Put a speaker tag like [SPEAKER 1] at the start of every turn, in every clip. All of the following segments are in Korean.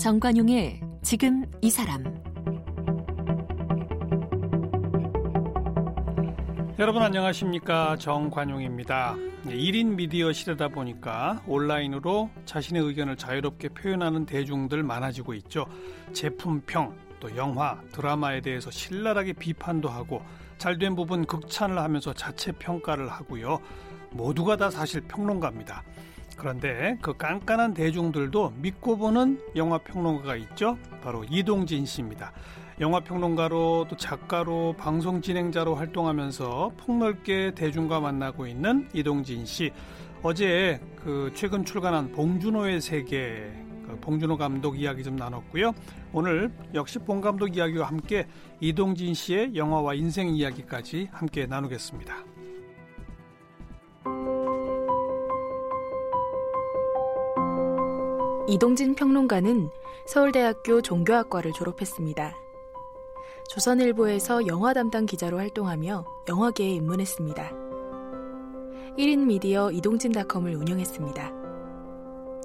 [SPEAKER 1] 정관용의 지금 이 사람
[SPEAKER 2] 여러분 안녕하십니까 정관용입니다. 1인 미디어 시대다 보니까 온라인으로 자신의 의견을 자유롭게 표현하는 대중들 많아지고 있죠. 제품평, 또 영화, 드라마에 대해서 신랄하게 비판도 하고 잘된 부분 극찬을 하면서 자체 평가를 하고요. 모두가 다 사실 평론가입니다. 그런데 그 깐깐한 대중들도 믿고 보는 영화 평론가가 있죠. 바로 이동진 씨입니다. 영화 평론가로 또 작가로 방송 진행자로 활동하면서 폭넓게 대중과 만나고 있는 이동진 씨. 어제 그 최근 출간한 봉준호의 세계 그 봉준호 감독 이야기 좀 나눴고요. 오늘 역시 봉 감독 이야기와 함께 이동진 씨의 영화와 인생 이야기까지 함께 나누겠습니다.
[SPEAKER 3] 이동진 평론가는 서울대학교 종교학과를 졸업했습니다. 조선일보에서 영화 담당 기자로 활동하며 영화계에 입문했습니다. 1인 미디어 이동진닷컴을 운영했습니다.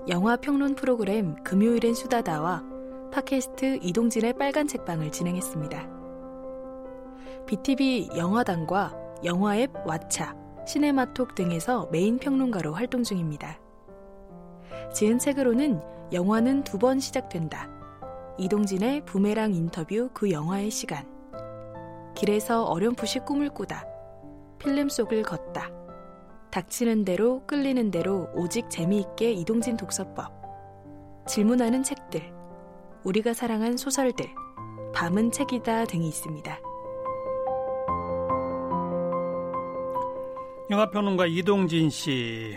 [SPEAKER 3] 영화 평론 프로그램 금요일엔 수다다와 팟캐스트 이동진의 빨간 책방을 진행했습니다. BTV 영화당과 영화 앱 왓챠, 시네마톡 등에서 메인 평론가로 활동 중입니다. 지은 책으로는 영화는 두 번 시작된다. 이동진의 부메랑 인터뷰 그 영화의 시간. 길에서 어렴풋이 꿈을 꾸다. 필름 속을 걷다. 닥치는 대로 끌리는 대로 오직 재미있게 이동진 독서법. 질문하는 책들. 우리가 사랑한 소설들. 밤은 책이다 등이 있습니다.
[SPEAKER 2] 영화평론가 이동진 씨.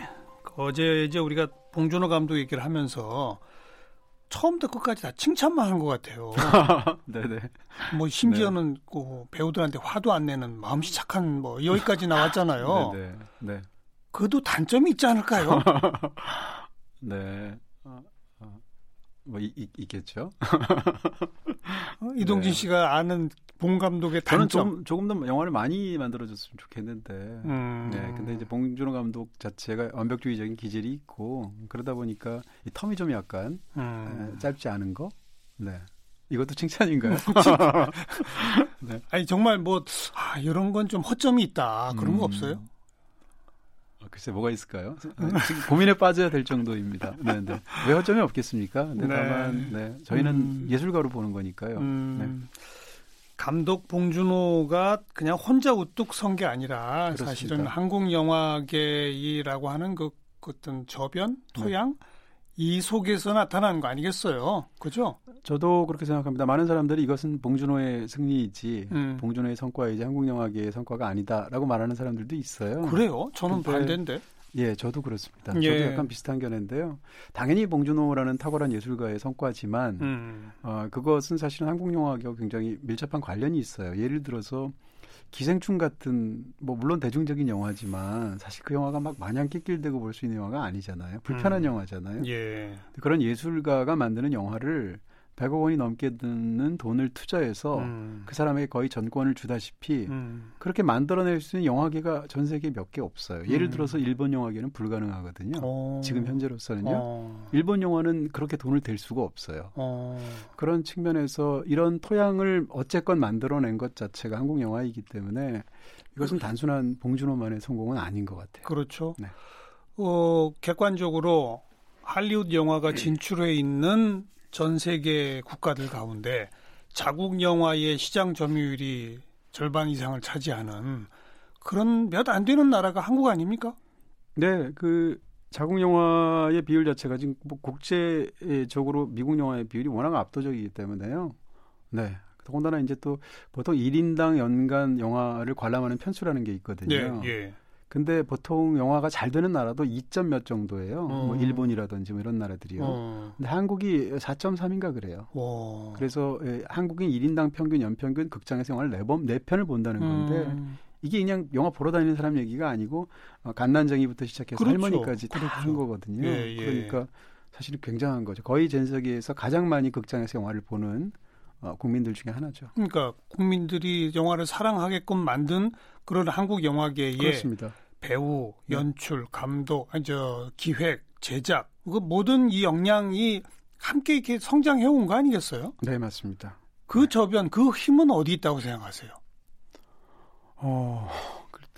[SPEAKER 2] 어제 이제 우리가 봉준호 감독 얘기를 하면서 처음부터 끝까지 다 칭찬만 한 것 같아요.
[SPEAKER 4] 네네.
[SPEAKER 2] 뭐 심지어는 네. 그 배우들한테 화도 안 내는 마음씨 착한 뭐 여기까지 나왔잖아요. 네네. 네. 그도 단점이 있지 않을까요?
[SPEAKER 4] 네. 어, 어, 뭐 이, 이, 있겠죠.
[SPEAKER 2] 어, 이동진 네. 씨가 아는 봉 감독의 단점.
[SPEAKER 4] 저는 조금, 조금 더 영화를 많이 만들어줬으면 좋겠는데. 음. 네. 근데 이제 봉준호 감독 자체가 완벽주의적인 기질이 있고 그러다 보니까 이 텀이 좀 약간 음. 에, 짧지 않은 거. 네. 이것도 칭찬인가요?
[SPEAKER 2] 네. 아니 정말 뭐 아, 이런 건 좀 허점이 있다 그런 거 음. 없어요?
[SPEAKER 4] 아, 글쎄 뭐가 있을까요? 아, 지금 고민에 빠져야 될 정도입니다. 네, 네. 왜 허점이 없겠습니까? 네, 네. 다만 네, 저희는 음. 예술가로 보는 거니까요. 음.
[SPEAKER 2] 네. 감독 봉준호가 그냥 혼자 우뚝 선 게 아니라 그렇습니다. 사실은 한국 영화계라고 하는 그 어떤 저변, 토양 네. 이 속에서 나타난 거 아니겠어요? 그죠?
[SPEAKER 4] 저도 그렇게 생각합니다. 많은 사람들이 이것은 봉준호의 승리이지 음. 봉준호의 성과이지 한국 영화계의 성과가 아니다라고 말하는 사람들도 있어요.
[SPEAKER 2] 그래요? 저는 반대인데.
[SPEAKER 4] 예, 저도 그렇습니다. 예. 저도 약간 비슷한 견해인데요. 당연히 봉준호라는 탁월한 예술가의 성과지만 음. 어, 그것은 사실은 한국 영화계와 굉장히 밀접한 관련이 있어요. 예를 들어서 기생충 같은 뭐 물론 대중적인 영화지만 사실 그 영화가 막 마냥 낄낄대고 볼 수 있는 영화가 아니잖아요. 불편한 음. 영화잖아요. 예. 그런 예술가가 만드는 영화를 100억 원이 넘게 드는 돈을 투자해서 음. 그 사람에게 거의 전권을 주다시피 음. 그렇게 만들어낼 수 있는 영화계가 전 세계에 몇 개 없어요. 예를 음. 들어서 일본 영화계는 불가능하거든요. 오. 어. 지금 현재로서는요. 오. 어. 일본 영화는 그렇게 돈을 댈 수가 없어요. 오. 어. 그런 측면에서 이런 토양을 어쨌건 만들어낸 것 자체가 한국 영화이기 때문에 이것은 단순한 봉준호만의 성공은 아닌 것 같아요.
[SPEAKER 2] 그렇죠. 네. 어, 객관적으로 할리우드 영화가 진출해 있는 전 세계 국가들 가운데 자국 영화의 시장 점유율이 절반 이상을 차지하는 그런 몇 안 되는 나라가 한국 아닙니까?
[SPEAKER 4] 네, 그 자국 영화의 비율 자체가 지금 뭐 국제적으로 미국 영화의 비율이 워낙 압도적이기 때문에요. 네. 더군다나 이제 또 보통 1인당 연간 영화를 관람하는 편수라는 게 있거든요. 예, 예. 근데 보통 영화가 잘 되는 나라도 2점 몇 정도예요. 뭐 어. 뭐 일본이라든지 뭐 이런 나라들이요. 어. 근데 한국이 4.3인가 그래요. 와. 그래서 예, 한국인 1인당 평균 연평균 극장에서 영화를 4번 4편을 본다는 건데 음. 이게 그냥 영화 보러 다니는 사람 얘기가 아니고 어, 갓난쟁이부터 시작해서 그렇죠. 할머니까지 다한 그렇죠. 거거든요. 예, 예. 그러니까 사실은 굉장한 거죠. 거의 전 세계에서 가장 많이 극장에서 영화를 보는 어, 국민들 중에 하나죠.
[SPEAKER 2] 그러니까 국민들이 영화를 사랑하게끔 만든 그런 한국 영화계의 그렇습니다. 배우, 네. 연출, 감독, 아니 저 기획, 제작 그 모든 이 역량이 함께 이렇게 성장해 온 거 아니겠어요?
[SPEAKER 4] 네, 맞습니다.
[SPEAKER 2] 그 저변, 그 힘은 어디 있다고 생각하세요?
[SPEAKER 4] 어,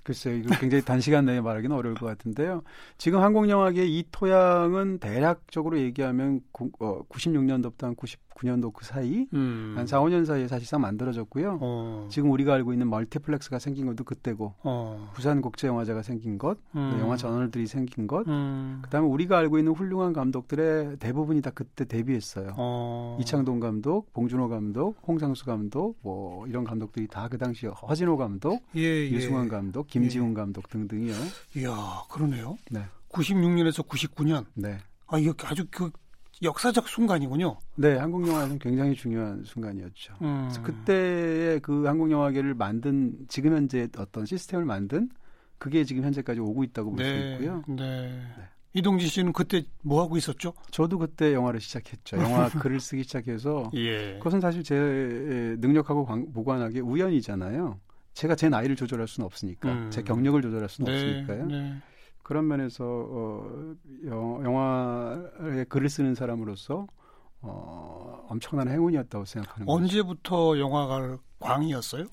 [SPEAKER 4] 글쎄요, 이거 굉장히 단시간 내에 말하기는 어려울 것 같은데요. 지금 한국 영화계의 이 토양은 대략적으로 얘기하면 구, 어, 96년도부터 한 99년도 그 사이, 음. 한 4, 5년 사이에 사실상 만들어졌고요. 어. 지금 우리가 알고 있는 멀티플렉스가 생긴 것도 그때고, 어. 부산국제영화제가 생긴 것, 음. 영화 저널들이 생긴 것, 음. 그다음에 우리가 알고 있는 훌륭한 감독들의 대부분이 다 그때 데뷔했어요. 어. 이창동 감독, 봉준호 감독, 홍상수 감독, 뭐 이런 감독들이 다 그 당시 허진호 감독, 예, 예. 유승환 감독, 김지훈 예. 감독 등등이요.
[SPEAKER 2] 이야, 그러네요. 네. 96년에서 99년. 네. 아, 이거 아주 그 역사적 순간이군요.
[SPEAKER 4] 네, 한국 영화에서는 굉장히 중요한 순간이었죠. 음. 그래서 그때의 그 한국 영화계를 만든 지금 현재 어떤 시스템을 만든 그게 지금 현재까지 오고 있다고 볼수 네, 있고요. 네.
[SPEAKER 2] 네. 이동진 씨는 그때 뭐 하고 있었죠?
[SPEAKER 4] 저도 그때 영화를 시작했죠. 영화 글을 쓰기 시작해서 예. 그것은 사실 제 능력하고 무관하게 우연이잖아요. 제가 제 나이를 조절할 수는 없으니까 음. 제 경력을 조절할 수는 네, 없으니까요. 네. 그런 면에서 어, 영화에 글을 쓰는 사람으로서 어, 엄청난 행운이었다고 생각하는
[SPEAKER 2] 거죠. 언제부터 영화가 광이었어요?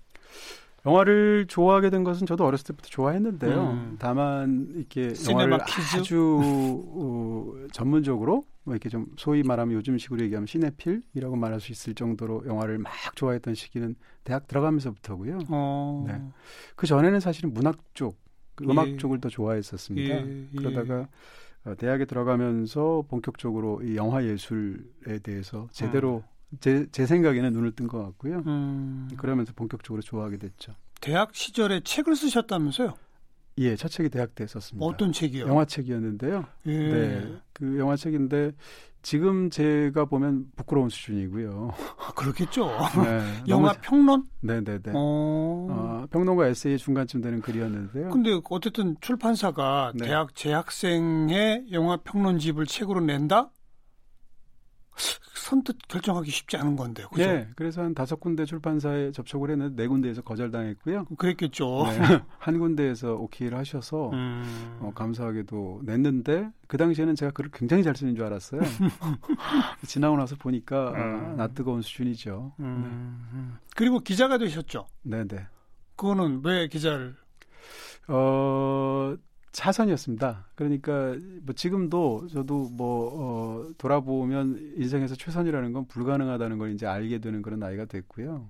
[SPEAKER 4] 영화를 좋아하게 된 것은 저도 어렸을 때부터 좋아했는데요. 음. 다만 이렇게 영화를 퀴즈? 아주 어, 전문적으로 뭐 이렇게 좀 소위 말하면 요즘식으로 얘기하면 시네필이라고 말할 수 있을 정도로 영화를 막 좋아했던 시기는 대학 들어가면서부터고요. 어. 네. 그 전에는 사실은 문학 쪽그 음악 예. 쪽을 더 좋아했었습니다. 예. 예. 그러다가 어, 대학에 들어가면서 본격적으로 이 영화 예술에 대해서 제대로 음. 제, 제 생각에는 눈을 뜬 것 같고요. 음. 그러면서 본격적으로 좋아하게 됐죠.
[SPEAKER 2] 대학 시절에 책을 쓰셨다면서요?
[SPEAKER 4] 예, 첫 책이 대학 때 썼습니다.
[SPEAKER 2] 어떤 책이요?
[SPEAKER 4] 영화책이었는데요. 예. 네, 그 영화책인데 지금 제가 보면 부끄러운 수준이고요.
[SPEAKER 2] 아, 그렇겠죠. 네, 영화 너무... 평론?
[SPEAKER 4] 네네네. 어... 어, 평론과 에세이 중간쯤 되는 글이었는데요.
[SPEAKER 2] 근데 어쨌든 출판사가 네. 대학 재학생의 영화 평론집을 책으로 낸다? 선뜻 결정하기 쉽지 않은 건데요. 그죠?
[SPEAKER 4] 네. 그래서 한 다섯 군데 출판사에 접촉을 했는데 네 군데에서 거절당했고요.
[SPEAKER 2] 그랬겠죠. 네,
[SPEAKER 4] 한 군데에서 오케이를 하셔서 음. 어, 감사하게도 냈는데 그 당시에는 제가 글을 굉장히 잘 쓰는 줄 알았어요. 지나고 나서 보니까 아, 음. 아, 낯뜨거운 수준이죠. 음.
[SPEAKER 2] 네. 그리고 기자가 되셨죠?
[SPEAKER 4] 네네.
[SPEAKER 2] 그거는 왜 기자를?
[SPEAKER 4] 어, 차선이었습니다. 그러니까 뭐 지금도 저도 뭐 어, 돌아보면 인생에서 최선이라는 건 불가능하다는 걸 이제 알게 되는 그런 나이가 됐고요.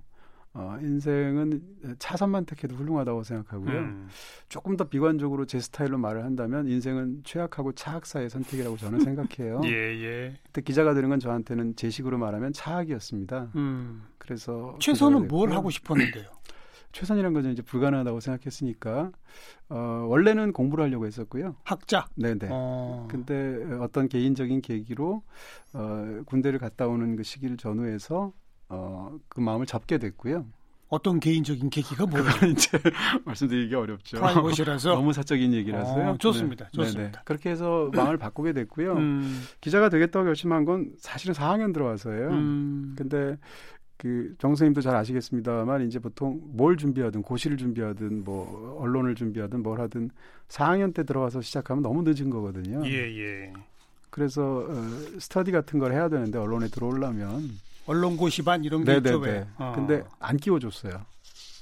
[SPEAKER 4] 어, 인생은 차선만 택해도 훌륭하다고 생각하고요. 음. 조금 더 비관적으로 제 스타일로 말을 한다면 인생은 최악하고 차악사의 선택이라고 저는 생각해요.
[SPEAKER 2] 예, 예.
[SPEAKER 4] 그때 기자가 되는 건 저한테는 제 식으로 말하면 차악이었습니다. 음. 그래서
[SPEAKER 2] 최선은 뭘 하고 싶었는데요?
[SPEAKER 4] 최선이라는 것은 이제 불가능하다고 생각했으니까 어, 원래는 공부를 하려고 했었고요.
[SPEAKER 2] 학자.
[SPEAKER 4] 네네. 어. 근데 어떤 개인적인 계기로 어, 군대를 갔다 오는 그 시기를 전후해서 어, 그 마음을 접게 됐고요.
[SPEAKER 2] 어떤 개인적인 계기가 뭐예요?
[SPEAKER 4] 이제 말씀드리기 어렵죠.
[SPEAKER 2] 프라이버시라서
[SPEAKER 4] 너무 사적인 얘기라서요.
[SPEAKER 2] 어, 좋습니다. 네. 좋습니다. 네네.
[SPEAKER 4] 그렇게 해서 마음을 바꾸게 됐고요. 음. 기자가 되겠다고 결심한 건 사실은 4학년 들어와서예요. 음. 근데 그 정선생님도 잘 아시겠습니다만 이제 보통 뭘 준비하든 고시를 준비하든 뭐 언론을 준비하든 뭘 하든 4학년 때 들어와서 시작하면 너무 늦은 거거든요.
[SPEAKER 2] 예, 예.
[SPEAKER 4] 그래서 어, 스터디 같은 걸 해야 되는데 언론에 들어오려면
[SPEAKER 2] 언론 고시반 이런 게
[SPEAKER 4] 네네네. 있죠. 왜? 어. 근데 안 끼워줬어요.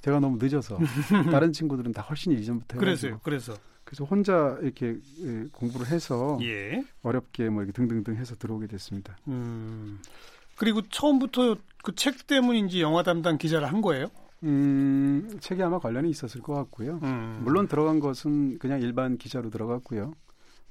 [SPEAKER 4] 제가 너무 늦어서 다른 친구들은 다 훨씬 이전부터
[SPEAKER 2] 그래서요. 그래서
[SPEAKER 4] 그래서 혼자 이렇게 예, 공부를 해서 예. 어렵게 뭐 이렇게 등등등 해서 들어오게 됐습니다. 음.
[SPEAKER 2] 그리고 처음부터 그 책 때문인지 영화 담당 기자를 한 거예요?
[SPEAKER 4] 음, 책이 아마 관련이 있었을 것 같고요. 음. 물론 들어간 것은 그냥 일반 기자로 들어갔고요.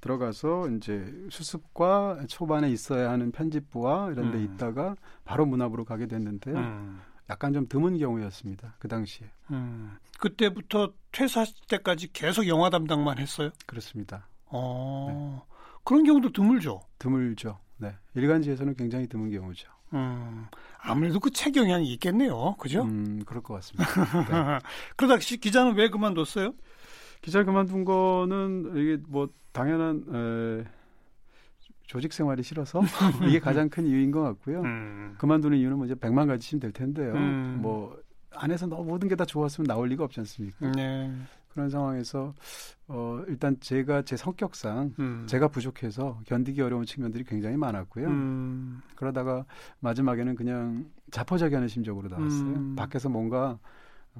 [SPEAKER 4] 들어가서 이제 수습과 초반에 있어야 하는 편집부와 이런 데 음. 있다가 바로 문학으로 가게 됐는데요. 음. 약간 좀 드문 경우였습니다. 그 당시에. 음.
[SPEAKER 2] 그때부터 퇴사 때까지 계속 영화 담당만 했어요?
[SPEAKER 4] 그렇습니다.
[SPEAKER 2] 어. 네. 그런 경우도 드물죠.
[SPEAKER 4] 드물죠. 네. 일간지에서는 굉장히 드문 경우죠.
[SPEAKER 2] 음, 아무래도 그책 영향이 있겠네요. 그죠?
[SPEAKER 4] 음, 그럴 것 같습니다.
[SPEAKER 2] 네. 그러다 기자는 왜 그만뒀어요?
[SPEAKER 4] 기자 그만둔 거는 이게 뭐 당연한 에, 조직 생활이 싫어서 이게 가장 큰 이유인 것 같고요. 음. 그만두는 이유는 뭐 이제 백만 가지쯤 될 텐데요. 음. 뭐 안에서 너무 모든 게 다 좋았으면 나올 리가 없지 않습니까? 네. 그런 상황에서 어 일단 제가 제 성격상 음. 제가 부족해서 견디기 어려운 측면들이 굉장히 많았고요. 음. 그러다가 마지막에는 그냥 자포자기하는 심적으로 나왔어요. 음. 밖에서 뭔가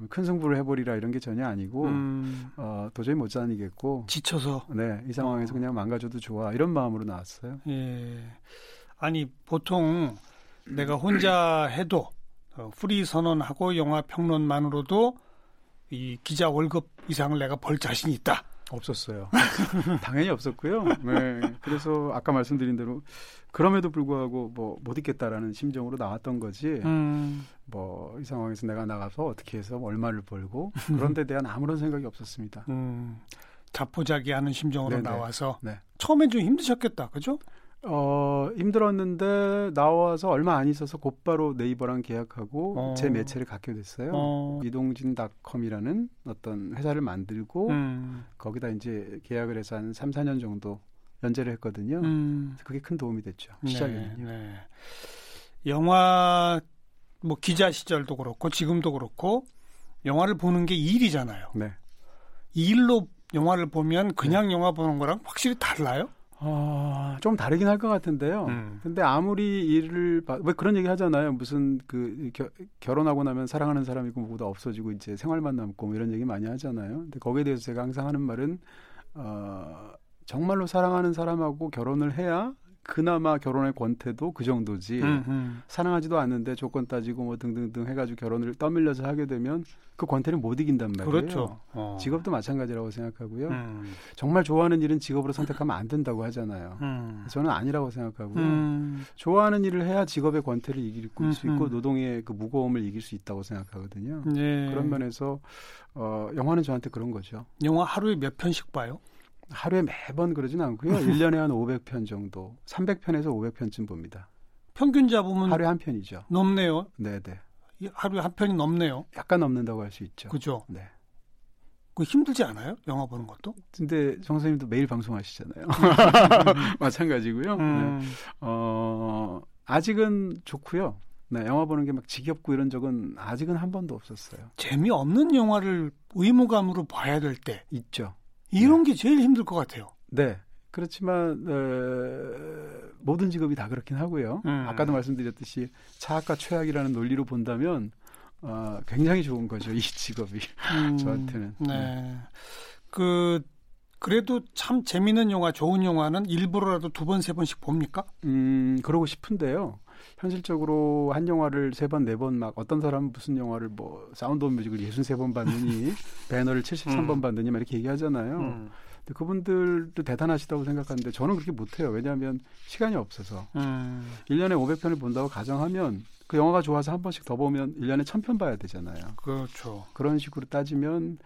[SPEAKER 4] 큰 승부를 해버리라 이런 게 전혀 아니고 음. 어, 도저히 못 다니겠고
[SPEAKER 2] 지쳐서
[SPEAKER 4] 네이 상황에서 어. 그냥 망가져도 좋아 이런 마음으로 나왔어요.
[SPEAKER 2] 예. 아니 보통 내가 혼자 해도 어, 프리 선언하고 영화 평론만으로도 이 기자 월급 이상을 내가 벌 자신이 있다.
[SPEAKER 4] 없었어요. 당연히 없었고요. 네. 그래서 아까 말씀드린 대로 그럼에도 불구하고 뭐 못 있겠다라는 심정으로 나왔던 거지. 음. 뭐이 상황에서 내가 나가서 어떻게 해서 얼마를 벌고 그런 데 대한 아무런 생각이 없었습니다. 음.
[SPEAKER 2] 자포자기하는 심정으로 네네. 나와서 네. 처음엔 좀 힘드셨겠다. 그죠?
[SPEAKER 4] 어, 힘들었는데 나와서 얼마 안 있어서 곧바로 네이버랑 계약하고 어. 제 매체를 갖게 됐어요. 어. 이동진닷컴이라는 어떤 회사를 만들고 음. 거기다 이제 계약을 해서 한 3, 4년 정도 연재를 했거든요. 음. 그게 큰 도움이 됐죠. 네, 시작에는요. 네, 네.
[SPEAKER 2] 영화 뭐 기자 시절도 그렇고 지금도 그렇고 영화를 보는 게 일이잖아요. 네. 일로 영화를 보면 그냥 네. 영화 보는 거랑 확실히 달라요?
[SPEAKER 4] 어, 좀 다르긴 할 것 같은데요. 음. 근데 아무리 일을 왜 그런 얘기 하잖아요. 무슨 그 겨, 결혼하고 나면 사랑하는 사람이 있고 뭐보다 없어지고 이제 생활만 남고 뭐 이런 얘기 많이 하잖아요. 근데 거기에 대해서 제가 항상 하는 말은 어, 정말로 사랑하는 사람하고 결혼을 해야 그나마 결혼의 권태도 그 정도지 음흠. 사랑하지도 않는데 조건 따지고 뭐 등등등 해가지고 결혼을 떠밀려서 하게 되면 그 권태를 못 이긴단 말이에요.
[SPEAKER 2] 그렇죠.
[SPEAKER 4] 어. 직업도 마찬가지라고 생각하고요. 음. 정말 좋아하는 일은 직업으로 선택하면 안 된다고 하잖아요. 음. 저는 아니라고 생각하고요. 음. 좋아하는 일을 해야 직업의 권태를 이길 수 있고 노동의 그 무거움을 이길 수 있다고 생각하거든요. 네. 그런 면에서 어, 영화는 저한테 그런 거죠.
[SPEAKER 2] 영화 하루에 몇 편씩 봐요?
[SPEAKER 4] 하루에 매번 그러진 않고요. 1년에 한 500편 정도, 300편에서 500편쯤 봅니다.
[SPEAKER 2] 평균 잡으면
[SPEAKER 4] 하루에 한 편이죠.
[SPEAKER 2] 넘네요.
[SPEAKER 4] 네, 네.
[SPEAKER 2] 하루에 한 편이 넘네요.
[SPEAKER 4] 약간 넘는다고 할 수 있죠.
[SPEAKER 2] 그죠?
[SPEAKER 4] 네.
[SPEAKER 2] 그 힘들지 않아요? 영화 보는 것도?
[SPEAKER 4] 근데 정 선생님도 매일 방송하시잖아요. 마찬가지고요. 음. 네. 어, 아직은 좋고요. 네, 영화 보는 게 막 지겹고 이런 적은 아직은 한 번도 없었어요.
[SPEAKER 2] 재미없는 영화를 의무감으로 봐야 될 때
[SPEAKER 4] 있죠.
[SPEAKER 2] 이런 네. 게 제일 힘들 것 같아요.
[SPEAKER 4] 네. 그렇지만 어, 모든 직업이 다 그렇긴 하고요. 음. 아까도 말씀드렸듯이 차악과 최악이라는 논리로 본다면 어, 굉장히 좋은 거죠. 이 직업이 음. 저한테는.
[SPEAKER 2] 네. 네. 그 그래도 참 재미있는 영화, 좋은 영화는 일부러라도 두 번, 세 번씩 봅니까?
[SPEAKER 4] 음, 그러고 싶은데요. 현실적으로 한 영화를 세 번, 네 번 막 어떤 사람은 무슨 영화를 뭐 사운드 오브 뮤직을 63번 봤느니 벤허를 73번 음. 봤느니 막 이렇게 얘기하잖아요. 음. 근데 그분들도 대단하시다고 생각하는데 저는 그렇게 못해요. 왜냐하면 시간이 없어서. 음. 1년에 500편을 본다고 가정하면 그 영화가 좋아서 한 번씩 더 보면 1년에 1000편 봐야 되잖아요.
[SPEAKER 2] 그렇죠.
[SPEAKER 4] 그런 식으로 따지면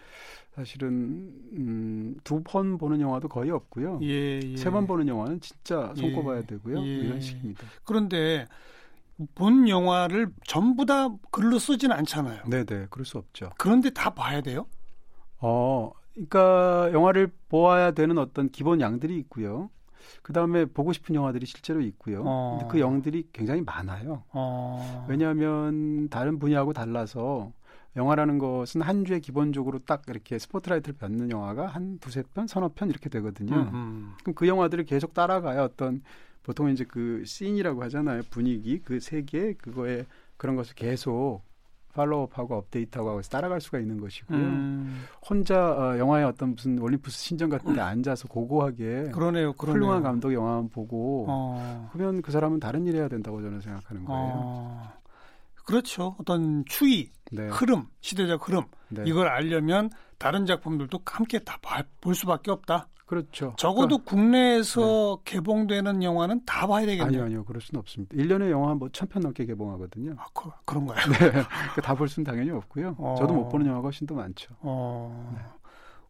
[SPEAKER 4] 사실은 음, 두 번 보는 영화도 거의 없고요. 예, 예. 세번 보는 영화는 진짜 손꼽아야 예, 되고요. 예. 이런 식입니다.
[SPEAKER 2] 그런데 본 영화를 전부 다 글로 쓰지는 않잖아요.
[SPEAKER 4] 네 네, 그럴 수 없죠.
[SPEAKER 2] 그런데 다 봐야 돼요?
[SPEAKER 4] 어, 그러니까 영화를 보아야 되는 어떤 기본 양들이 있고요. 그 다음에 보고 싶은 영화들이 실제로 있고요. 어. 근데 그 영들이 굉장히 많아요. 어. 왜냐하면 다른 분야하고 달라서 영화라는 것은 한 주에 기본적으로 딱 이렇게 스포트라이트를 받는 영화가 한 두세 편, 서너 편 이렇게 되거든요. 음음. 그럼 그 영화들을 계속 따라가야 어떤 보통 이제 그 씬이라고 하잖아요. 분위기, 그 세계, 그거에 그런 것을 계속 팔로우업하고 업데이트하고 해서 따라갈 수가 있는 것이고요. 음. 혼자 어, 영화의 어떤 무슨 올림푸스 신전 같은 데 앉아서 고고하게
[SPEAKER 2] 그러네요, 그러네요.
[SPEAKER 4] 훌륭한 감독 영화만 보고 어. 그러면 그 사람은 다른 일 해야 된다고 저는 생각하는 거예요. 어.
[SPEAKER 2] 그렇죠. 어떤 추이, 네. 흐름, 시대적 흐름 네. 이걸 알려면 다른 작품들도 함께 다 볼 수밖에 없다.
[SPEAKER 4] 그렇죠.
[SPEAKER 2] 적어도 그러니까, 국내에서 네. 개봉되는 영화는 다 봐야 되겠네요.
[SPEAKER 4] 아니요, 아니요. 그럴 수는 없습니다. 1년에 영화 뭐 천 편 넘게 개봉하거든요.
[SPEAKER 2] 아, 그, 그런가요?
[SPEAKER 4] 네. 그러니까 다볼 수는 당연히 없고요. 어. 저도 못 보는 영화가 훨씬 더 많죠.
[SPEAKER 2] 어. 네.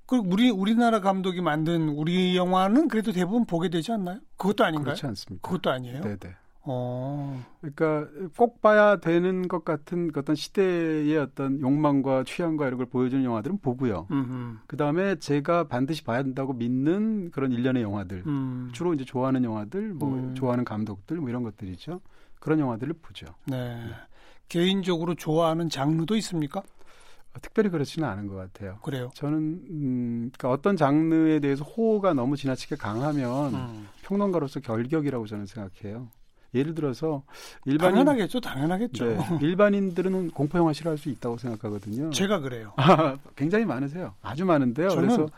[SPEAKER 2] 그리고 우리 우리나라 감독이 만든 우리 영화는 그래도 대부분 보게 되지 않나요? 그것도 아닌가요?
[SPEAKER 4] 그렇지 않습니다.
[SPEAKER 2] 그것도 아니에요?
[SPEAKER 4] 네, 네. 어. 그러니까 꼭 봐야 되는 것 같은 그 어떤 시대의 어떤 욕망과 취향과 이런 걸 보여주는 영화들은 보고요. 그 다음에 제가 반드시 봐야 된다고 믿는 그런 일련의 영화들, 음. 주로 이제 좋아하는 영화들, 뭐 음. 좋아하는 감독들, 뭐 이런 것들이죠. 그런 영화들을 보죠.
[SPEAKER 2] 네. 네. 개인적으로 좋아하는 장르도 있습니까?
[SPEAKER 4] 특별히 그렇지는 않은 것 같아요.
[SPEAKER 2] 그래요?
[SPEAKER 4] 저는 음, 그러니까 어떤 장르에 대해서 호호가 너무 지나치게 강하면 음. 평론가로서 결격이라고 저는 생각해요. 예를 들어서
[SPEAKER 2] 일반인 당연하겠죠, 당연하겠죠. 네,
[SPEAKER 4] 일반인들은 공포 영화 싫어할 수 있다고 생각하거든요.
[SPEAKER 2] 제가 그래요.
[SPEAKER 4] 아, 굉장히 많으세요. 아주 많은데요.
[SPEAKER 2] 저는 그래서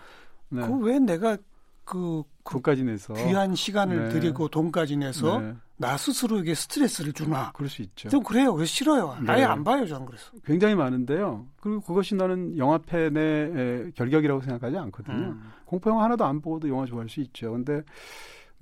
[SPEAKER 2] 네. 그왜 내가 그,
[SPEAKER 4] 그 돈까지 내서
[SPEAKER 2] 귀한 시간을 네. 들이고 돈까지 내서 네. 나 스스로에게 스트레스를 주나?
[SPEAKER 4] 그럴 수 있죠.
[SPEAKER 2] 좀 그래요. 그래서 싫어요. 네. 아예 안 봐요, 저는 그래서.
[SPEAKER 4] 굉장히 많은데요. 그리고 그것이 나는 영화 팬의 결격이라고 생각하지 않거든요. 음. 공포 영화 하나도 안 보고도 영화 좋아할 수 있죠. 근데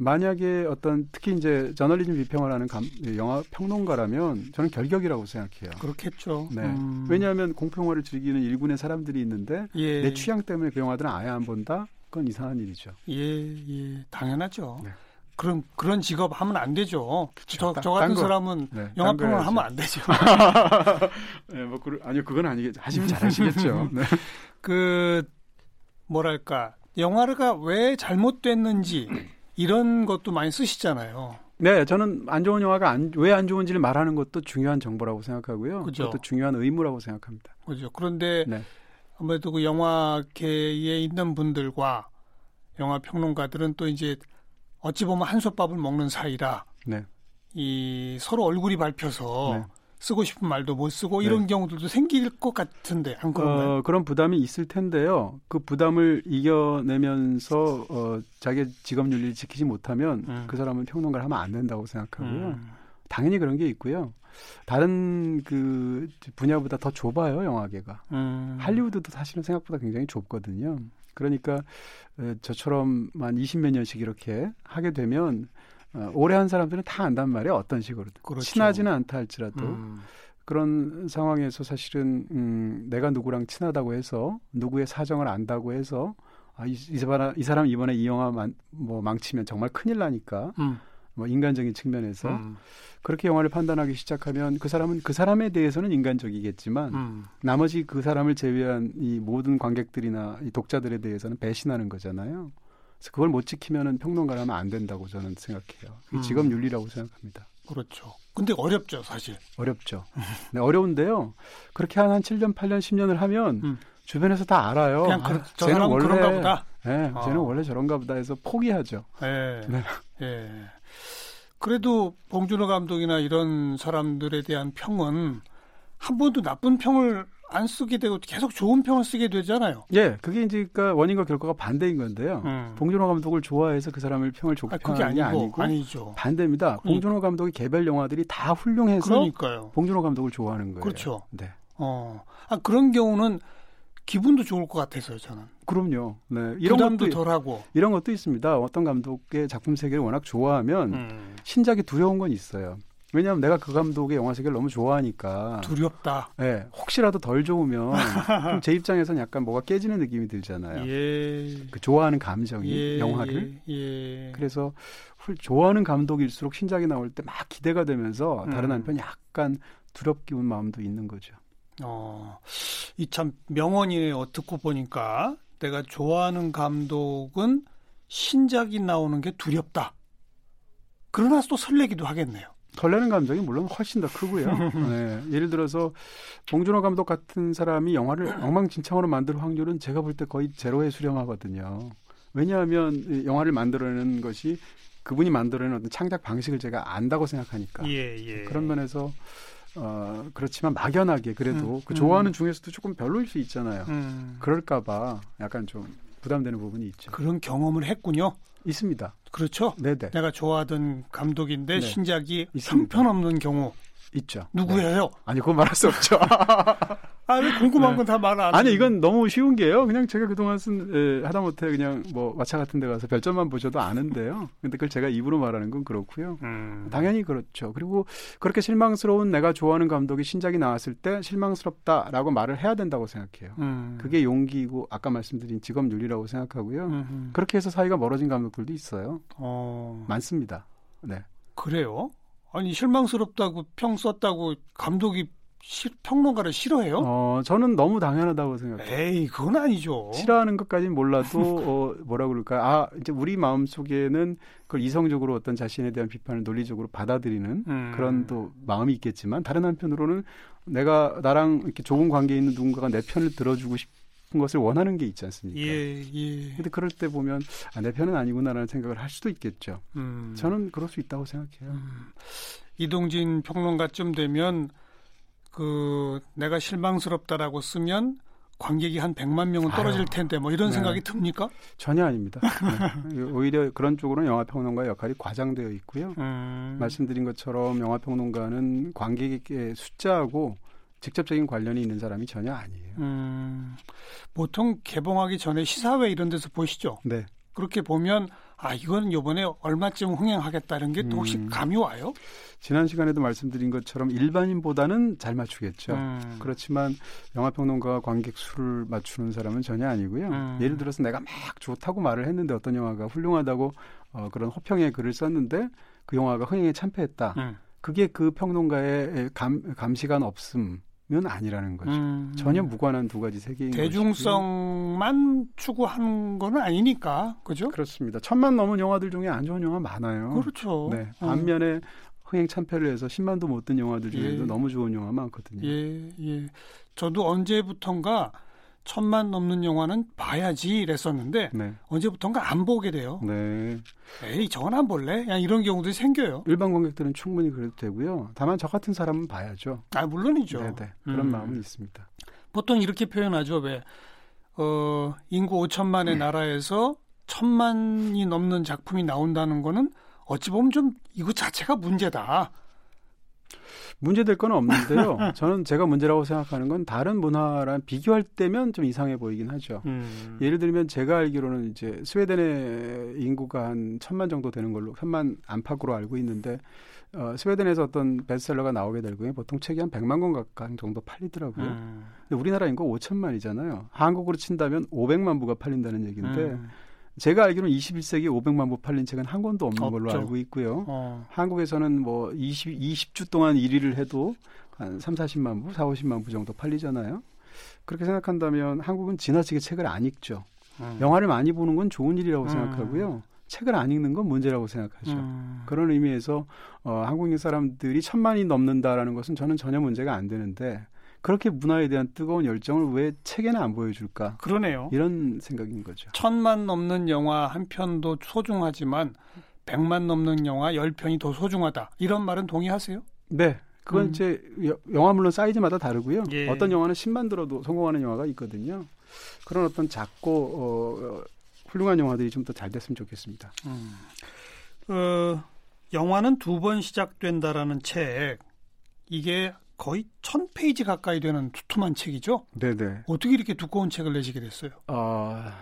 [SPEAKER 4] 만약에 어떤 특히 이제 저널리즘 비평을 하는 감, 영화 평론가라면 저는 결격이라고 생각해요.
[SPEAKER 2] 그렇겠죠.
[SPEAKER 4] 네. 음. 왜냐하면 공포 영화를 즐기는 일군의 사람들이 있는데 예. 내 취향 때문에 그 영화들은 아예 안 본다. 그건 이상한 일이죠.
[SPEAKER 2] 예, 예, 당연하죠. 네. 그런 그런 직업 하면 안 되죠. 그쵸, 저, 저 같은 사람은 네, 영화 평론을 하면 안 되죠.
[SPEAKER 4] 네, 뭐 그, 아니요, 그건 아니겠죠. 하시면 잘하시겠죠. 네.
[SPEAKER 2] 그 뭐랄까 영화가 왜 잘못됐는지 이런 것도 많이 쓰시잖아요.
[SPEAKER 4] 네, 저는 안 좋은 영화가 왜 안 좋은지를 말하는 것도 중요한 정보라고 생각하고요.
[SPEAKER 2] 그죠.
[SPEAKER 4] 그것도 중요한 의무라고 생각합니다.
[SPEAKER 2] 그죠. 그런데 네. 아무래도 그 영화계에 있는 분들과 영화 평론가들은 또 이제 어찌 보면 한솥밥을 먹는 사이라 네. 이 서로 얼굴이 밟혀서 네. 쓰고 싶은 말도 못 쓰고 네. 이런 경우들도 생길 것 같은데 안 그런가요?
[SPEAKER 4] 어, 그런 부담이 있을 텐데요. 그 부담을 이겨내면서 어, 자기 직업 윤리를 지키지 못하면 음. 그 사람은 평론가를 하면 안 된다고 생각하고요. 음. 당연히 그런 게 있고요. 다른 그 분야보다 더 좁아요 영화계가. 음. 할리우드도 사실은 생각보다 굉장히 좁거든요. 그러니까 저처럼 한 20몇 년씩 이렇게 하게 되면 어, 오래 한 사람들은 다 안단 말이에요. 어떤 식으로든. 그렇죠. 친하지는 않다 할지라도. 음. 그런 상황에서 사실은 음, 내가 누구랑 친하다고 해서 누구의 사정을 안다고 해서 아, 이, 이, 사람, 이 사람 이번에 이 영화 만, 뭐 망치면 정말 큰일 나니까 음. 뭐 인간적인 측면에서 음. 그렇게 영화를 판단하기 시작하면 그 사람은 그 사람에 대해서는 인간적이겠지만 음. 나머지 그 사람을 제외한 이 모든 관객들이나 이 독자들에 대해서는 배신하는 거잖아요. 그래서 그걸 못 지키면은 평론가라면 안 된다고 저는 생각해요. 음. 직업 윤리라고 생각합니다.
[SPEAKER 2] 그렇죠. 근데 어렵죠, 사실.
[SPEAKER 4] 어렵죠. 네, 어려운데요. 그렇게 한, 한 7년, 8년, 10년을 하면 음. 주변에서 다 알아요.
[SPEAKER 2] 그냥 그, 아, 저 쟤는 원래 그런가 보다.
[SPEAKER 4] 네, 아. 쟤는 원래 저런가 보다 해서 포기하죠.
[SPEAKER 2] 네. 네. 네. 그래도 봉준호 감독이나 이런 사람들에 대한 평은 한 번도 나쁜 평을 안 쓰게 되고 계속 좋은 평을 쓰게 되잖아요.
[SPEAKER 4] 예, 그게 이제 그러니까 원인과 결과가 반대인 건데요. 음. 봉준호 감독을 좋아해서 그 사람을 평을 좋게 아, 평하는 게 아니고
[SPEAKER 2] 아니죠.
[SPEAKER 4] 반대입니다. 그러니까. 봉준호 감독의 개별 영화들이 다 훌륭해서 그러니까요. 봉준호 감독을 좋아하는 거예요.
[SPEAKER 2] 그렇죠.
[SPEAKER 4] 네.
[SPEAKER 2] 어, 아 그런 경우는 기분도 좋을 것 같아서요, 저는.
[SPEAKER 4] 그럼요. 네.
[SPEAKER 2] 이런 부담도 것도, 덜하고.
[SPEAKER 4] 이런 것도 있습니다. 어떤 감독의 작품 세계를 워낙 좋아하면 음. 신작이 두려운 건 있어요. 왜냐하면 내가 그 감독의 영화 세계를 너무 좋아하니까
[SPEAKER 2] 두렵다.
[SPEAKER 4] 네, 혹시라도 덜 좋으면 제 입장에서는 약간 뭐가 깨지는 느낌이 들잖아요.
[SPEAKER 2] 예.
[SPEAKER 4] 그 좋아하는 감정이
[SPEAKER 2] 예,
[SPEAKER 4] 영화를.
[SPEAKER 2] 예, 예.
[SPEAKER 4] 그래서 좋아하는 감독일수록 신작이 나올 때 막 기대가 되면서 다른 음. 한편 약간 두렵기 운 마음도 있는 거죠.
[SPEAKER 2] 어, 이 참 명언이에요. 듣고 보니까 내가 좋아하는 감독은 신작이 나오는 게 두렵다. 그러나 또 설레기도 하겠네요.
[SPEAKER 4] 설레는 감정이 물론 훨씬 더 크고요. 네, 예를 들어서 봉준호 감독 같은 사람이 영화를 엉망진창으로 만들 확률은 제가 볼 때 거의 제로에 수렴하거든요. 왜냐하면 영화를 만들어내는 것이 그분이 만들어내는 어떤 창작 방식을 제가 안다고 생각하니까.
[SPEAKER 2] 예, 예.
[SPEAKER 4] 그런 면에서 어, 그렇지만 막연하게 그래도 음, 그 좋아하는 음. 중에서도 조금 별로일 수 있잖아요. 음. 그럴까봐 약간 좀 부담되는 부분이 있죠.
[SPEAKER 2] 그런 경험을 했군요.
[SPEAKER 4] 있습니다.
[SPEAKER 2] 그렇죠.
[SPEAKER 4] 네네.
[SPEAKER 2] 내가 좋아하던 감독인데 네. 신작이 형편없는 경우
[SPEAKER 4] 있죠.
[SPEAKER 2] 누구예요? 네.
[SPEAKER 4] 아니, 그건 말할 수 없죠.
[SPEAKER 2] 아, 왜 궁금한 네. 건다 말 안.
[SPEAKER 4] 아니, 이건 너무 쉬운 게요. 그냥 제가 그동안 쓴, 에, 하다못해 그냥 뭐, 마차 같은 데 가서 별점만 보셔도 아는데요. 근데 그걸 제가 입으로 말하는 건 그렇고요. 음. 당연히 그렇죠. 그리고 그렇게 실망스러운 내가 좋아하는 감독이 신작이 나왔을 때 실망스럽다라고 말을 해야 된다고 생각해요. 음. 그게 용기고 아까 말씀드린 직업 윤리라고 생각하고요. 음흠. 그렇게 해서 사이가 멀어진 감독들도 있어요. 어. 많습니다. 네.
[SPEAKER 2] 그래요? 아니 실망스럽다고 평 썼다고 감독이 시, 평론가를 싫어해요?
[SPEAKER 4] 어, 저는 너무 당연하다고 생각해요.
[SPEAKER 2] 에이, 그건 아니죠.
[SPEAKER 4] 싫어하는 것까지는 몰라도 어, 뭐라 그럴까? 아, 이제 우리 마음 속에는 그걸 이성적으로 어떤 자신에 대한 비판을 논리적으로 받아들이는 음. 그런 또 마음이 있겠지만 다른 한편으로는 내가 나랑 이렇게 좋은 관계에 있는 누군가가 내 편을 들어주고 싶은 것을 원하는 게 있지 않습니까?
[SPEAKER 2] 예, 예.
[SPEAKER 4] 근데 그럴 때 보면 아, 내 편은 아니구나라는 생각을 할 수도 있겠죠. 음. 저는 그럴 수 있다고 생각해요. 음.
[SPEAKER 2] 이동진 평론가쯤 되면 그 내가 실망스럽다라고 쓰면 관객이 한 100만 명은 떨어질 텐데 뭐 이런 네. 생각이 듭니까?
[SPEAKER 4] 전혀 아닙니다. 네. 오히려 그런 쪽으로는 영화 평론가의 역할이 과장되어 있고요. 음. 말씀드린 것처럼 영화 평론가는 관객의 숫자하고 직접적인 관련이 있는 사람이 전혀 아니에요. 음.
[SPEAKER 2] 보통 개봉하기 전에 시사회 이런 데서 보시죠?
[SPEAKER 4] 네.
[SPEAKER 2] 그렇게 보면 아 이건 요번에 얼마쯤 흥행하겠다는 게 또 혹시 음. 감이 와요?
[SPEAKER 4] 지난 시간에도 말씀드린 것처럼 일반인보다는 잘 맞추겠죠. 음. 그렇지만 영화평론가가 관객 수를 맞추는 사람은 전혀 아니고요. 음. 예를 들어서 내가 막 좋다고 말을 했는데 어떤 영화가 훌륭하다고 어, 그런 호평의 글을 썼는데 그 영화가 흥행에 참패했다. 음. 그게 그 평론가의 감, 감시관 없음. 은 아니라는 거죠. 음. 전혀 무관한 두 가지 세계인
[SPEAKER 2] 대중성만 것이고요. 추구하는 거는 아니니까, 그죠?
[SPEAKER 4] 그렇습니다. 천만 넘은 영화들 중에 안 좋은 영화 많아요.
[SPEAKER 2] 그렇죠.
[SPEAKER 4] 네. 어. 반면에 흥행 참패를 해서 10만도 못 든 영화들 중에도 예. 너무 좋은 영화 많거든요.
[SPEAKER 2] 예, 예. 저도 언제부턴가 천만 넘는 영화는 봐야지 이랬었는데 네. 언제부턴가 안 보게 돼요.
[SPEAKER 4] 네.
[SPEAKER 2] 에이 저건 안 볼래? 그냥 이런 경우도 생겨요.
[SPEAKER 4] 일반 관객들은 충분히 그래도 되고요. 다만 저 같은 사람은 봐야죠.
[SPEAKER 2] 아 물론이죠.
[SPEAKER 4] 네네. 네. 그런 음. 마음은 있습니다.
[SPEAKER 2] 보통 이렇게 표현하죠. 왜 어, 인구 5천만의 음. 나라에서 천만이 넘는 작품이 나온다는 거는 어찌 보면 좀 이거 자체가 문제다.
[SPEAKER 4] 문제될 건 없는데요. 저는 제가 문제라고 생각하는 건 다른 문화랑 비교할 때면 좀 이상해 보이긴 하죠. 음. 예를 들면 제가 알기로는 이제 스웨덴의 인구가 한 천만 정도 되는 걸로 천만 안팎으로 알고 있는데 어, 스웨덴에서 어떤 베스트셀러가 나오게 될 경우에 보통 책이 한 100만 권 가까이 정도 팔리더라고요. 음. 근데 우리나라 인구 5천만이잖아요. 한국으로 친다면 500만 부가 팔린다는 얘기인데 음. 제가 알기로는 21세기 500만 부 팔린 책은 한 권도 없는 없죠. 걸로 알고 있고요. 어. 한국에서는 뭐 20, 20주 동안 1위를 해도 한 3, 40만 부, 4, 50만 부 정도 팔리잖아요. 그렇게 생각한다면 한국은 지나치게 책을 안 읽죠. 음. 영화를 많이 보는 건 좋은 일이라고 음. 생각하고요. 책을 안 읽는 건 문제라고 생각하죠. 음. 그런 의미에서 어, 한국인 사람들이 천만이 넘는다라는 것은 저는 전혀 문제가 안 되는데 그렇게 문화에 대한 뜨거운 열정을 왜 책에는 안 보여줄까?
[SPEAKER 2] 그러네요.
[SPEAKER 4] 이런 생각인 거죠.
[SPEAKER 2] 천만 넘는 영화 한 편도 소중하지만 백만 넘는 영화 열 편이 더 소중하다. 이런 말은 동의하세요?
[SPEAKER 4] 네. 그건 음. 이제 영화 물론 사이즈마다 다르고요. 예. 어떤 영화는 10만 들어도 성공하는 영화가 있거든요. 그런 어떤 작고 어, 훌륭한 영화들이 좀 더 잘 됐으면 좋겠습니다. 음.
[SPEAKER 2] 어, 영화는 두 번 시작된다라는 책 이게 거의 천 페이지 가까이 되는 두툼한 책이죠.
[SPEAKER 4] 네네.
[SPEAKER 2] 어떻게 이렇게 두꺼운 책을 내시게 됐어요?
[SPEAKER 4] 아,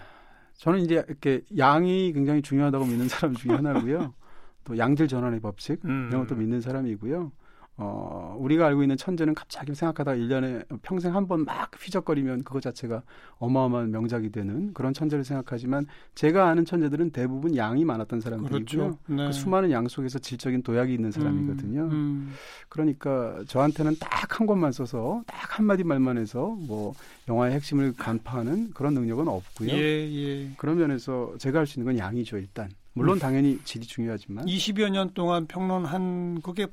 [SPEAKER 4] 저는 이제 이렇게 양이 굉장히 중요하다고 믿는 사람 중에 하나고요. 또 양질 전환의 법칙 음. 이런 것도 믿는 사람이고요. 어, 우리가 알고 있는 천재는 갑자기 생각하다가 1년에 평생 한 번 막 휘적거리면 그것 자체가 어마어마한 명작이 되는 그런 천재를 생각하지만 제가 아는 천재들은 대부분 양이 많았던 사람들이고요. 그렇죠. 네. 그 수많은 양 속에서 질적인 도약이 있는 사람이거든요. 음, 음. 그러니까 저한테는 딱 한 권만 써서 딱 한마디 말만 해서 뭐 영화의 핵심을 간파하는 그런 능력은 없고요.
[SPEAKER 2] 예, 예.
[SPEAKER 4] 그런 면에서 제가 할 수 있는 건 양이죠, 일단. 물론 음. 당연히 질이 중요하지만
[SPEAKER 2] 20여 년 동안 평론한 그게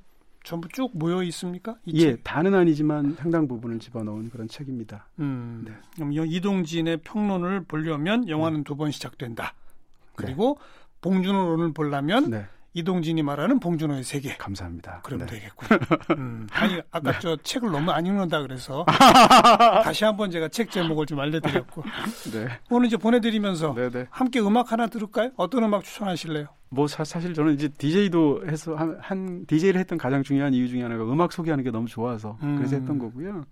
[SPEAKER 2] 전부 쭉 모여 있습니까?
[SPEAKER 4] 예, 책? 다는 아니지만 상당 부분을 집어넣은 그런 책입니다.
[SPEAKER 2] 음, 네. 그럼 이동진의 평론을 보려면 영화는 네. 두번 시작된다. 그리고 네. 봉준호론을 보려면 네. 이동진이 말하는 봉준호의 세계.
[SPEAKER 4] 감사합니다.
[SPEAKER 2] 그럼 네. 되겠군요. 음, 아니 아까 네. 저 책을 너무 안 읽는다 그래서 다시 한번 제가 책 제목을 좀 알려드렸고 네. 오늘 이제 보내드리면서 네네. 함께 음악 하나 들을까요? 어떤 음악 추천하실래요?
[SPEAKER 4] 뭐 사, 실 저는 이제 DJ도 해서 한, 한 DJ를 했던 가장 중요한 이유 중에 하나가 음악 소개하는 게 너무 좋아서 음. 그래서 했던 거고요.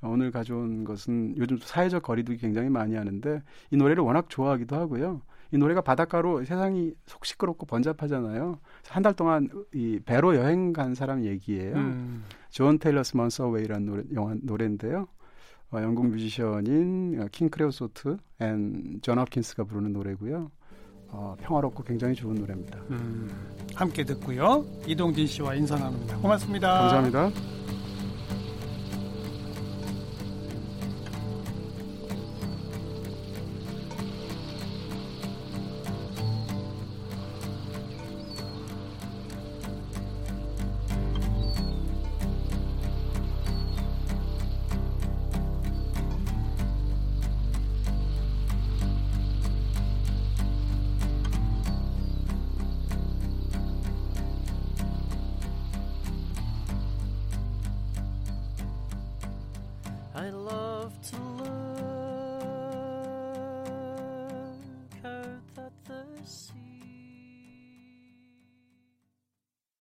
[SPEAKER 4] 오늘 가져온 것은 요즘 사회적 거리두기 굉장히 많이 하는데 이 노래를 워낙 좋아하기도 하고요. 이 노래가 바닷가로 세상이 속 시끄럽고 번잡하잖아요. 한 달 동안 이 배로 여행 간 사람 얘기예요. 음. John Taylor's Month Away라는 노래, 영화 노래인데요. 어, 영국 뮤지션인 King Creosote and Jon Hopkins가 부르는 노래고요. 어, 평화롭고 굉장히 좋은 노래입니다. 음,
[SPEAKER 2] 함께 듣고요. 이동진 씨와 인사 나눕니다. 고맙습니다.
[SPEAKER 4] 감사합니다.